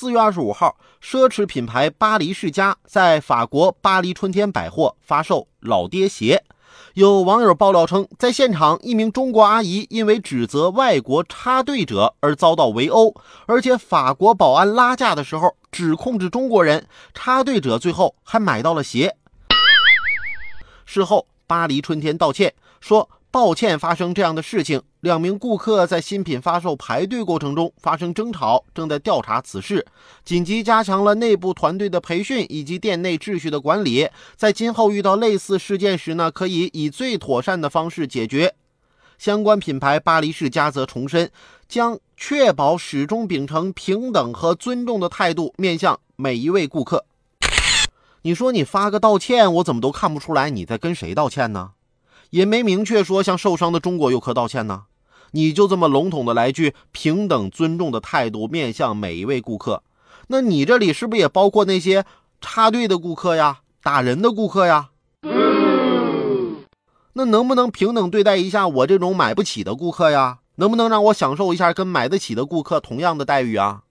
四月二十五号，奢侈品牌巴黎世家在法国巴黎春天百货发售老爹鞋。有网友爆料称，在现场，一名中国阿姨因为指责外国插队者而遭到围殴，而且法国保安拉架的时候只控制中国人，插队者最后还买到了鞋。事后，巴黎春天道歉说。抱歉，发生这样的事情。两名顾客在新品发售排队过程中发生争吵，正在调查此事，紧急加强了内部团队的培训以及店内秩序的管理。在今后遇到类似事件时呢，可以以最妥善的方式解决。相关品牌巴黎世家则重申，将确保始终秉承平等和尊重的态度，面向每一位顾客。你说你发个道歉，我怎么都看不出来你在跟谁道歉呢？也没明确说向受伤的中国游客道歉呢，你就这么笼统的来句平等尊重的态度面向每一位顾客，那你这里是不是也包括那些插队的顾客呀、打人的顾客呀？那能不能平等对待一下我这种买不起的顾客呀？能不能让我享受一下跟买得起的顾客同样的待遇啊？